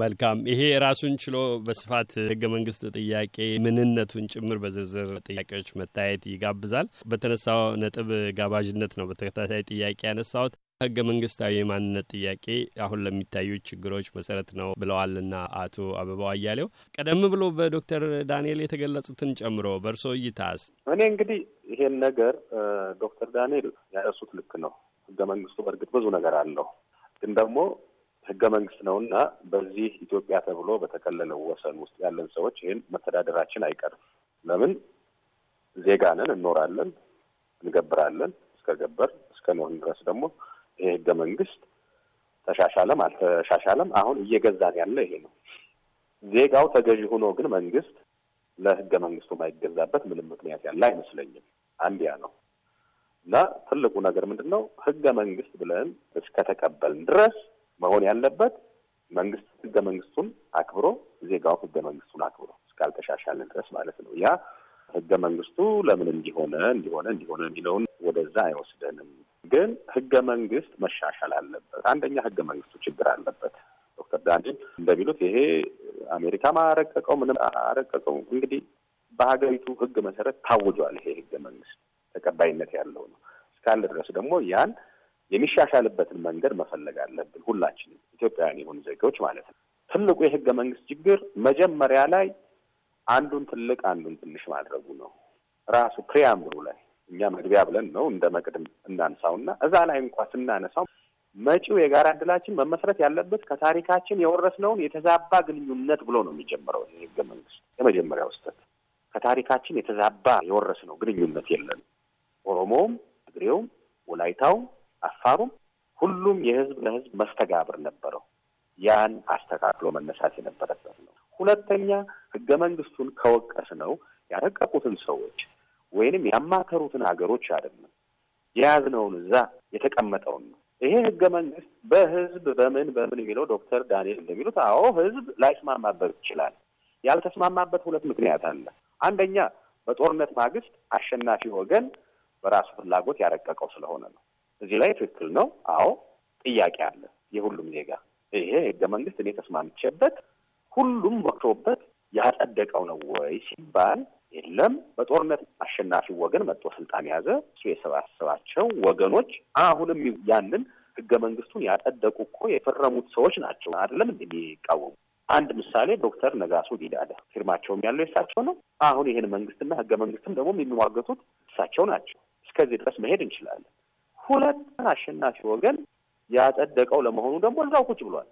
መልካም። ይሄ ራሱን ችሎ በስፋት ህገ መንግስት ጥያቄ ምንነቱን ጭምር በዝርዝር ጥያቄዎች መታየት ይጋብዛል። በተነሳው ነጥብ ጋባዥነት ነው በተከታታይ ጥያቄ ያነሳሁት። ህገ መንግስታዊ የማንነት ጥያቄ አሁን ለሚታዩ ችግሮች መሰረት ነው ብለዋልና አቶ አበባው አያሌው ቀደም ብሎ በዶክተር ዳንኤል የተገለጹትን ጨምሮ በእርሶ እይታስ? እኔ እንግዲህ ይሄን ነገር ዶክተር ዳንኤል ያነሱት ልክ ነው። ህገ መንግስቱ በእርግጥ ብዙ ነገር አለው፣ ግን ደግሞ ህገ መንግስት ነው እና በዚህ ኢትዮጵያ ተብሎ በተከለለው ወሰን ውስጥ ያለን ሰዎች ይህን መተዳደራችን አይቀርም። ለምን ዜጋ ነን፣ እንኖራለን፣ እንገብራለን። እስከ ገበር እስከ ኖርን ድረስ ደግሞ ይሄ ህገ መንግስት ተሻሻለም አልተሻሻለም አሁን እየገዛን ያለ ይሄ ነው። ዜጋው ተገዢ ሆኖ ግን መንግስት ለህገ መንግስቱ ማይገዛበት ምንም ምክንያት ያለ አይመስለኝም። አንድ ያ ነው እና ትልቁ ነገር ምንድን ነው? ህገ መንግስት ብለን እስከተቀበልን ድረስ መሆን ያለበት መንግስት ህገ መንግስቱን አክብሮ ዜጋው ህገ መንግስቱን አክብሮ እስካልተሻሻለ ድረስ ማለት ነው። ያ ህገ መንግስቱ ለምን እንዲሆነ እንዲሆነ እንዲሆነ የሚለውን ወደዛ አይወስደንም። ግን ህገ መንግስት መሻሻል አለበት። አንደኛ ህገ መንግስቱ ችግር አለበት። ዶክተር ዳንኤል እንደሚሉት ይሄ አሜሪካ አረቀቀው ምንም አረቀቀው እንግዲህ በሀገሪቱ ህግ መሰረት ታውጇል። ይሄ ህገ መንግስት ተቀባይነት ያለው ነው እስካለ ድረስ ደግሞ ያን የሚሻሻልበትን መንገድ መፈለግ አለብን። ሁላችንም ኢትዮጵያውያን የሆኑ ዜጋዎች ማለት ነው። ትልቁ የህገ መንግስት ችግር መጀመሪያ ላይ አንዱን ትልቅ አንዱን ትንሽ ማድረጉ ነው። ራሱ ፕሪያምብሉ ላይ እኛ መግቢያ ብለን ነው እንደ መቅድም እናንሳውና እዛ ላይ እንኳ ስናነሳው መጪው የጋራ እድላችን መመስረት ያለበት ከታሪካችን የወረስነውን የተዛባ ግንኙነት ብሎ ነው የሚጀምረው ይህ ህገ መንግስት። የመጀመሪያው ስህተት ከታሪካችን የተዛባ የወረስነው ግንኙነት የለን። ኦሮሞውም፣ ትግሬውም፣ ወላይታውም አፋሩም ሁሉም የህዝብ ለህዝብ መስተጋብር ነበረው። ያን አስተካክሎ መነሳት የነበረበት ነው። ሁለተኛ ህገ መንግስቱን ከወቀስ ነው ያረቀቁትን ሰዎች ወይንም ያማከሩትን ሀገሮች አይደለም የያዝነውን እዛ የተቀመጠውን ነው። ይሄ ህገ መንግስት በህዝብ በምን በምን የሚለው ዶክተር ዳንኤል እንደሚሉት አዎ ህዝብ ላይስማማበት ይችላል። ያልተስማማበት ሁለት ምክንያት አለ። አንደኛ በጦርነት ማግስት አሸናፊ ወገን በራሱ ፍላጎት ያረቀቀው ስለሆነ ነው። እዚህ ላይ ትክክል ነው። አዎ ጥያቄ አለ የሁሉም ዜጋ ይሄ ህገ መንግስት እኔ ተስማምቼበት ሁሉም መክሮበት ያጸደቀው ነው ወይ ሲባል የለም። በጦርነት አሸናፊ ወገን መጥቶ ስልጣን የያዘ እሱ የሰባሰባቸው ወገኖች አሁንም ያንን ህገ መንግስቱን ያጸደቁ እኮ የፈረሙት ሰዎች ናቸው። አይደለም እንደሚቃወሙ አንድ ምሳሌ ዶክተር ነጋሶ ጊዳዳ ፊርማቸውም ያለው የእሳቸው ነው። አሁን ይህን መንግስትና ህገ መንግስትም ደግሞ የሚሟገቱት እሳቸው ናቸው። እስከዚህ ድረስ መሄድ እንችላለን። ሁለት አሸናፊ ወገን ያጸደቀው ለመሆኑ ደግሞ እዛው ቁጭ ብሏል።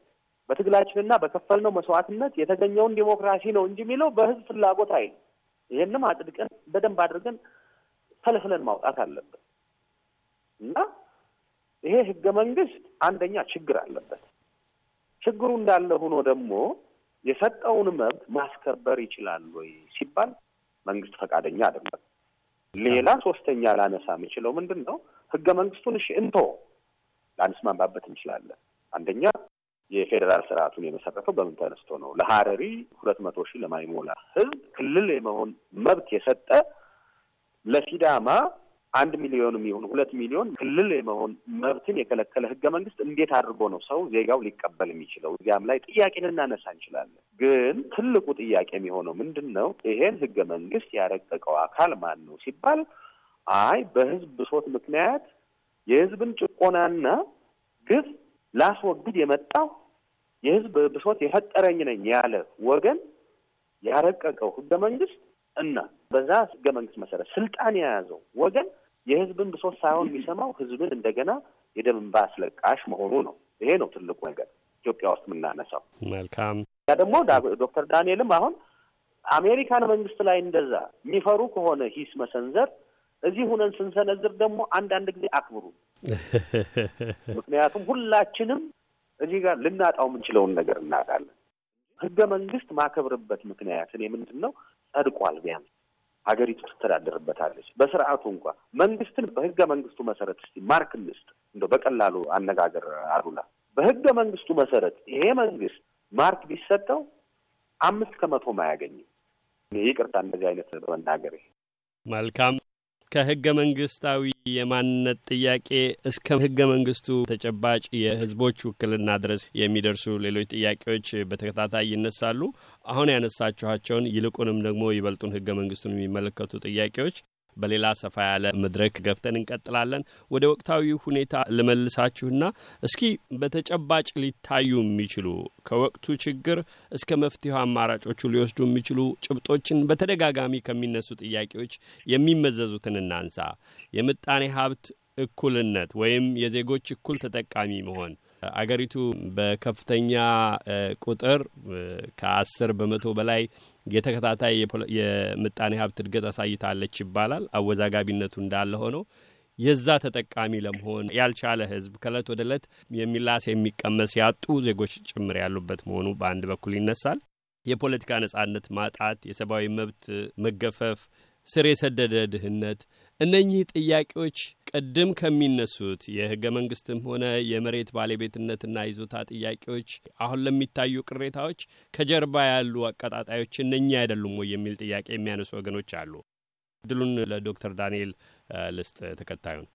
በትግላችንና በከፈልነው መስዋዕትነት የተገኘውን ዲሞክራሲ ነው እንጂ የሚለው በህዝብ ፍላጎት አይልም። ይህንም አጽድቀን በደንብ አድርገን ፈልፍለን ማውጣት አለብን እና ይሄ ህገ መንግስት አንደኛ ችግር አለበት። ችግሩ እንዳለ ሆኖ ደግሞ የሰጠውን መብት ማስከበር ይችላል ወይ ሲባል መንግስት ፈቃደኛ አይደለም። ሌላ ሶስተኛ ላነሳ የምችለው ምንድን ነው? ህገ መንግስቱን እሺ እንቶ ላንስማማበት እንችላለን። አንደኛ የፌዴራል ስርዓቱን የመሰረተው በምን ተነስቶ ነው? ለሀረሪ ሁለት መቶ ሺህ ለማይሞላ ህዝብ ክልል የመሆን መብት የሰጠ ለሲዳማ አንድ ሚሊዮንም ይሁን ሁለት ሚሊዮን ክልል የመሆን መብትን የከለከለ ህገ መንግስት እንዴት አድርጎ ነው ሰው ዜጋው ሊቀበል የሚችለው? እዚያም ላይ ጥያቄ ልናነሳ እንችላለን። ግን ትልቁ ጥያቄ የሚሆነው ምንድን ነው? ይሄን ህገ መንግስት ያረቀቀው አካል ማን ነው ሲባል አይ በህዝብ ብሶት ምክንያት የህዝብን ጭቆናና ግፍ ላስወግድ የመጣው የህዝብ ብሶት የፈጠረኝ ነኝ ያለ ወገን ያረቀቀው ህገ መንግስት እና በዛ ህገ መንግስት መሰረት ስልጣን የያዘው ወገን የህዝብን ብሶት ሳይሆን የሚሰማው ህዝብን እንደገና የደም እንባ አስለቃሽ መሆኑ ነው። ይሄ ነው ትልቁ ነገር ኢትዮጵያ ውስጥ የምናነሳው። መልካም ያ ደግሞ ዶክተር ዳንኤልም አሁን አሜሪካን መንግስት ላይ እንደዛ የሚፈሩ ከሆነ ሂስ መሰንዘር እዚህ ሁነን ስንሰነዝር ደግሞ አንዳንድ ጊዜ አክብሩ። ምክንያቱም ሁላችንም እዚህ ጋር ልናጣው የምንችለውን ነገር እናጣለን። ህገ መንግስት ማከብርበት ምክንያት እኔ ምንድን ነው ጸድቋል። ቢያንስ ሀገሪቱ ትተዳደርበታለች። በስርዓቱ እንኳ መንግስትን በህገ መንግስቱ መሰረት እስቲ ማርክ እንስጥ። እንደው በቀላሉ አነጋገር አሉላ፣ በህገ መንግስቱ መሰረት ይሄ መንግስት ማርክ ቢሰጠው አምስት ከመቶም አያገኝም። ይቅርታ እንደዚህ አይነት በመናገር መልካም ከህገ መንግስታዊ የማንነት ጥያቄ እስከ ህገ መንግስቱ ተጨባጭ የህዝቦች ውክልና ድረስ የሚደርሱ ሌሎች ጥያቄዎች በተከታታይ ይነሳሉ። አሁን ያነሳችኋቸውን ይልቁንም ደግሞ ይበልጡን ህገ መንግስቱን የሚመለከቱ ጥያቄዎች በሌላ ሰፋ ያለ መድረክ ገፍተን እንቀጥላለን። ወደ ወቅታዊ ሁኔታ ልመልሳችሁና እስኪ በተጨባጭ ሊታዩ የሚችሉ ከወቅቱ ችግር እስከ መፍትሄው አማራጮቹ ሊወስዱ የሚችሉ ጭብጦችን በተደጋጋሚ ከሚነሱ ጥያቄዎች የሚመዘዙትን እናንሳ። የምጣኔ ሀብት እኩልነት ወይም የዜጎች እኩል ተጠቃሚ መሆን አገሪቱ በከፍተኛ ቁጥር ከአስር በመቶ በላይ የተከታታይ የምጣኔ ሀብት እድገት አሳይታለች ይባላል። አወዛጋቢነቱ እንዳለ ሆነው የዛ ተጠቃሚ ለመሆን ያልቻለ ሕዝብ ከእለት ወደ እለት የሚላስ የሚቀመስ ያጡ ዜጎች ጭምር ያሉበት መሆኑ በአንድ በኩል ይነሳል። የፖለቲካ ነጻነት ማጣት፣ የሰብአዊ መብት መገፈፍ፣ ስር የሰደደ ድህነት እነኚህ ጥያቄዎች ቅድም ከሚነሱት የህገ መንግስትም ሆነ የመሬት ባለቤትነትና ይዞታ ጥያቄዎች አሁን ለሚታዩ ቅሬታዎች ከጀርባ ያሉ አቀጣጣዮች እነኚህ አይደሉም ወይ የሚል ጥያቄ የሚያነሱ ወገኖች አሉ። እድሉን ለዶክተር ዳንኤል ልስጥ ተከታዩን።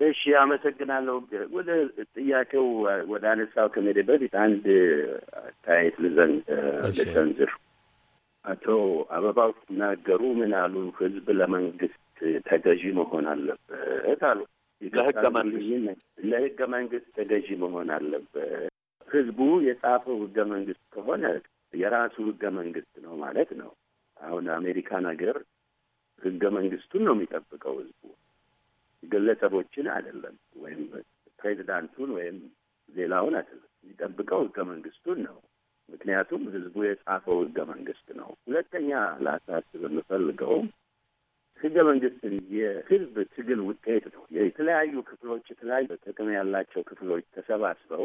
እሺ፣ አመሰግናለሁ። ወደ ጥያቄው ወደ አነሳው ከመሄዴ በፊት አንድ አስተያየት ልዘን ልሰንዝር። አቶ አበባው ሲናገሩ ምን አሉ? ህዝብ ለመንግስት ተገዢ መሆን አለበት አሉ። ለህገ መንግስት ለህገ መንግስት ተገዢ መሆን አለበት። ህዝቡ የጻፈው ህገ መንግስት ከሆነ የራሱ ህገ መንግስት ነው ማለት ነው። አሁን አሜሪካን ሀገር ህገ መንግስቱን ነው የሚጠብቀው ህዝቡ፣ ግለሰቦችን አይደለም፣ ወይም ፕሬዚዳንቱን ወይም ሌላውን አይደለም። የሚጠብቀው ህገ መንግስቱን ነው። ምክንያቱም ህዝቡ የጻፈው ህገ መንግስት ነው። ሁለተኛ ላሳስብ የምፈልገው ህገ መንግስትን የህዝብ ትግል ውጤት ነው። የተለያዩ ክፍሎች የተለያዩ ጥቅም ያላቸው ክፍሎች ተሰባስበው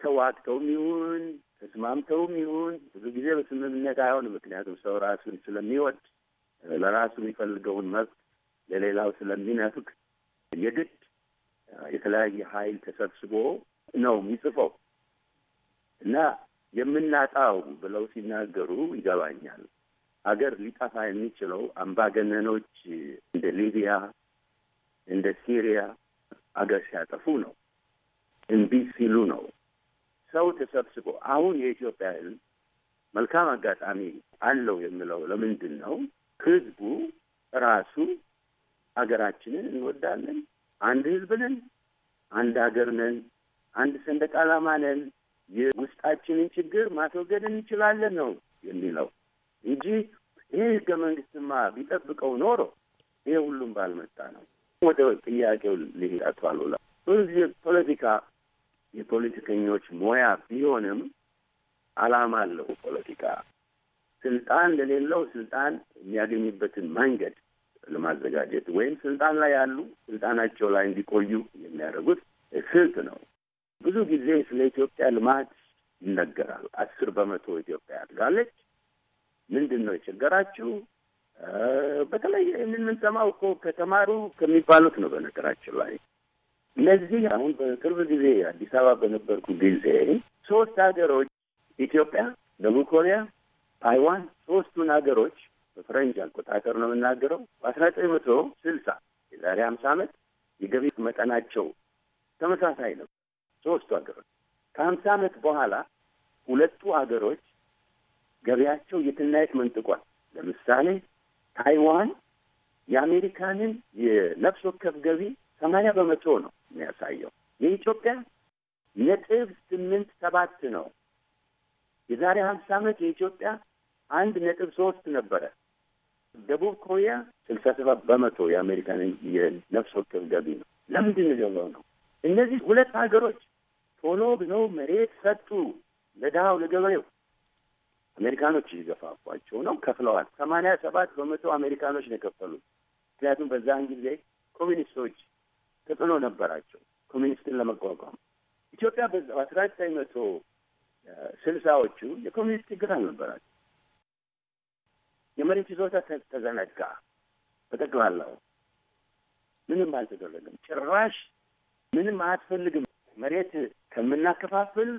ተዋግተውም ይሁን ተስማምተውም ይሁን ብዙ ጊዜ በስምምነት አይሆንም። ምክንያቱም ሰው ራሱን ስለሚወድ ለራሱ የሚፈልገውን መብት ለሌላው ስለሚነፍግ የግድ የተለያየ ኃይል ተሰብስቦ ነው የሚጽፈው እና የምናጣው ብለው ሲናገሩ ይገባኛል። አገር ሊጠፋ የሚችለው አምባገነኖች እንደ ሊቢያ እንደ ሲሪያ አገር ሲያጠፉ ነው፣ እምቢ ሲሉ ነው። ሰው ተሰብስቦ አሁን የኢትዮጵያ ሕዝብ መልካም አጋጣሚ አለው የምለው ለምንድን ነው? ሕዝቡ ራሱ አገራችንን እንወዳለን፣ አንድ ሕዝብ ነን፣ አንድ ሀገር ነን፣ አንድ ሰንደቅ ዓላማ ነን፣ የውስጣችንን ችግር ማስወገድ እንችላለን ነው የሚለው እንጂ ይህ ህገ መንግስትማ ቢጠብቀው ኖሮ ይሄ ሁሉም ባልመጣ ነው። ወደ ጥያቄው ልሄድ አቶ አሉላ ጊዜ ፖለቲካ የፖለቲከኞች ሙያ ቢሆንም አላማ አለው። ፖለቲካ ስልጣን ለሌለው ስልጣን የሚያገኝበትን መንገድ ለማዘጋጀት ወይም ስልጣን ላይ ያሉ ስልጣናቸው ላይ እንዲቆዩ የሚያደርጉት ስልት ነው። ብዙ ጊዜ ስለ ኢትዮጵያ ልማት ይነገራል። አስር በመቶ ኢትዮጵያ ያድጋለች። ምንድን ነው የቸገራችሁ? በተለይ የምንሰማው እኮ ከተማሩ ከሚባሉት ነው። በነገራችን ላይ እነዚህ አሁን በቅርብ ጊዜ አዲስ አበባ በነበርኩ ጊዜ ሶስት ሀገሮች ኢትዮጵያ፣ ደቡብ ኮሪያ፣ ታይዋን ሶስቱን ሀገሮች በፈረንጅ አቆጣጠር ነው የምናገረው በአስራ ዘጠኝ መቶ ስልሳ የዛሬ ሀምሳ ዓመት የገቢ መጠናቸው ተመሳሳይ ነው። ሶስቱ ሀገሮች ከሀምሳ ዓመት በኋላ ሁለቱ ሀገሮች ገበያቸው የትና የት መንጥቋል። ለምሳሌ ታይዋን የአሜሪካንን የነፍስ ወከፍ ገቢ ሰማንያ በመቶ ነው የሚያሳየው። የኢትዮጵያ ነጥብ ስምንት ሰባት ነው። የዛሬ ሀምሳ ዓመት የኢትዮጵያ አንድ ነጥብ ሶስት ነበረ። ደቡብ ኮሪያ ስልሳ ሰባት በመቶ የአሜሪካንን የነፍስ ወከፍ ገቢ ነው። ለምንድን ነው ነው? እነዚህ ሁለት ሀገሮች ቶሎ ብለው መሬት ሰጡ ለድሃው ለገበሬው። አሜሪካኖች ይገፋፏቸው ነው ከፍለዋል። ሰማንያ ሰባት በመቶ አሜሪካኖች ነው የከፈሉት። ምክንያቱም በዛን ጊዜ ኮሚኒስቶች ተጽዕኖ ነበራቸው ኮሚኒስትን ለመቋቋም። ኢትዮጵያ በአስራ ዘጠኝ መቶ ስልሳዎቹ የኮሚኒስት ችግር አልነበራቸው። የመሬት ይዞታ ተዘነጋ። በጠቅላላው ምንም አልተደረገም። ጭራሽ ምንም አያስፈልግም መሬት ከምናከፋፍል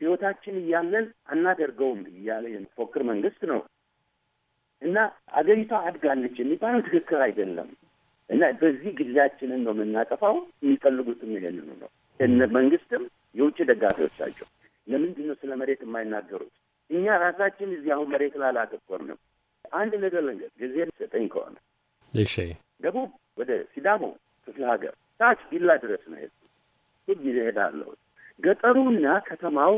ህይወታችን እያለን አናደርገውም እያለ የሚፎክር መንግስት ነው እና አገሪቷ አድጋለች የሚባለው ትክክል አይደለም። እና በዚህ ጊዜያችንን ነው የምናጠፋው። የሚፈልጉትም ይሄንኑ ነው። እነ መንግስትም የውጭ ደጋፊዎቻቸው ለምንድን ነው ስለ መሬት የማይናገሩት? እኛ ራሳችን እዚህ አሁን መሬት ላይ አላተኮርንም። አንድ ነገር ልንገር፣ ጊዜ ሰጠኝ ከሆነ እሺ፣ ደቡብ ወደ ሲዳሞ ክፍለ ሀገር ታች ቢላ ድረስ ነው ሁሉ ይሄዳለሁ። ገጠሩና ከተማው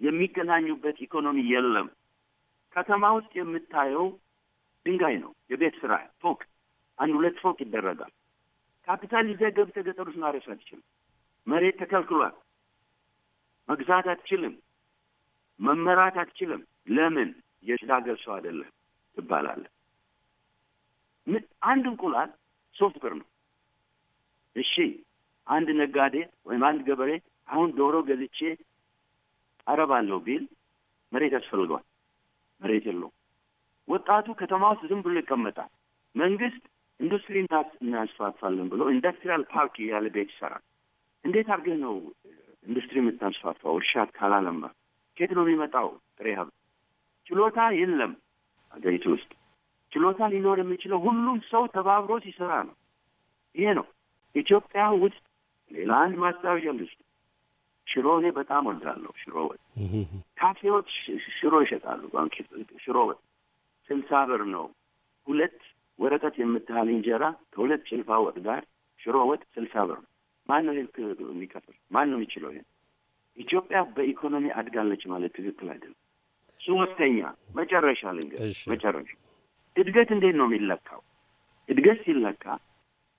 የሚገናኙበት ኢኮኖሚ የለም። ከተማ ውስጥ የምታየው ድንጋይ ነው፣ የቤት ስራ ፎቅ፣ አንድ ሁለት ፎቅ ይደረጋል። ካፒታል ይዘህ ገብተህ ገጠር ውስጥ ማረስ አትችልም። መሬት ተከልክሏል። መግዛት አትችልም። መመራት አትችልም። ለምን? የሽዳ ሀገር ሰው አይደለም ትባላለህ። አንድ እንቁላል ሶስት ብር ነው። እሺ አንድ ነጋዴ ወይም አንድ ገበሬ አሁን ዶሮ ገዝቼ አረባለሁ ቢል መሬት ያስፈልገዋል። መሬት የለውም። ወጣቱ ከተማ ውስጥ ዝም ብሎ ይቀመጣል። መንግስት ኢንዱስትሪ እናስፋፋለን ብሎ ኢንዱስትሪያል ፓርክ ያለ ቤት ይሰራል። እንዴት አድርገህ ነው ኢንዱስትሪ የምታስፋፋው? እርሻ ካላለማ ከየት ነው የሚመጣው ጥሬ ሀብት? ችሎታ የለም ሀገሪቱ ውስጥ። ችሎታ ሊኖር የሚችለው ሁሉም ሰው ተባብሮ ሲሰራ ነው። ይሄ ነው ኢትዮጵያ ውስጥ። ሌላ አንድ ማስታወሻ ልስጥ። ሽሮ እኔ በጣም ወዳለሁ። ሽሮ ወጥ ካፌዎች ሽሮ ይሸጣሉ። ሽሮ ወጥ ስልሳ ብር ነው። ሁለት ወረቀት የምታህል እንጀራ ከሁለት ጭልፋ ወጥ ጋር ሽሮ ወጥ ስልሳ ብር ነው። ማን ነው የሚከፍል? ማን ነው የሚችለው? ይሄን ኢትዮጵያ በኢኮኖሚ አድጋለች ማለት ትክክል አይደለም። ሶስተኛ መጨረሻ ልንገር፣ መጨረሻ እድገት እንዴት ነው የሚለካው? እድገት ሲለካ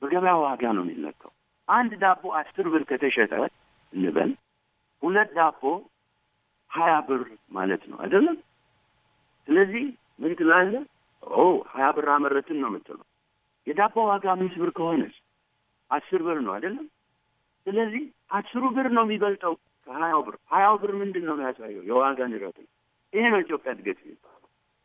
በገበያ ዋጋ ነው የሚለካው። አንድ ዳቦ አስር ብር ከተሸጠ እንበል ሁለት ዳቦ ሀያ ብር ማለት ነው አይደለም? ስለዚህ ምን ትላለህ? ኦ ሀያ ብር አመረትን ነው የምትለው። የዳቦ ዋጋ አምስት ብር ከሆነስ አስር ብር ነው አይደለም? ስለዚህ አስሩ ብር ነው የሚበልጠው ከሀያው ብር። ሀያው ብር ምንድን ነው የሚያሳየው? የዋጋ ንረት ነው። ይሄ ነው ኢትዮጵያ እድገት የሚባል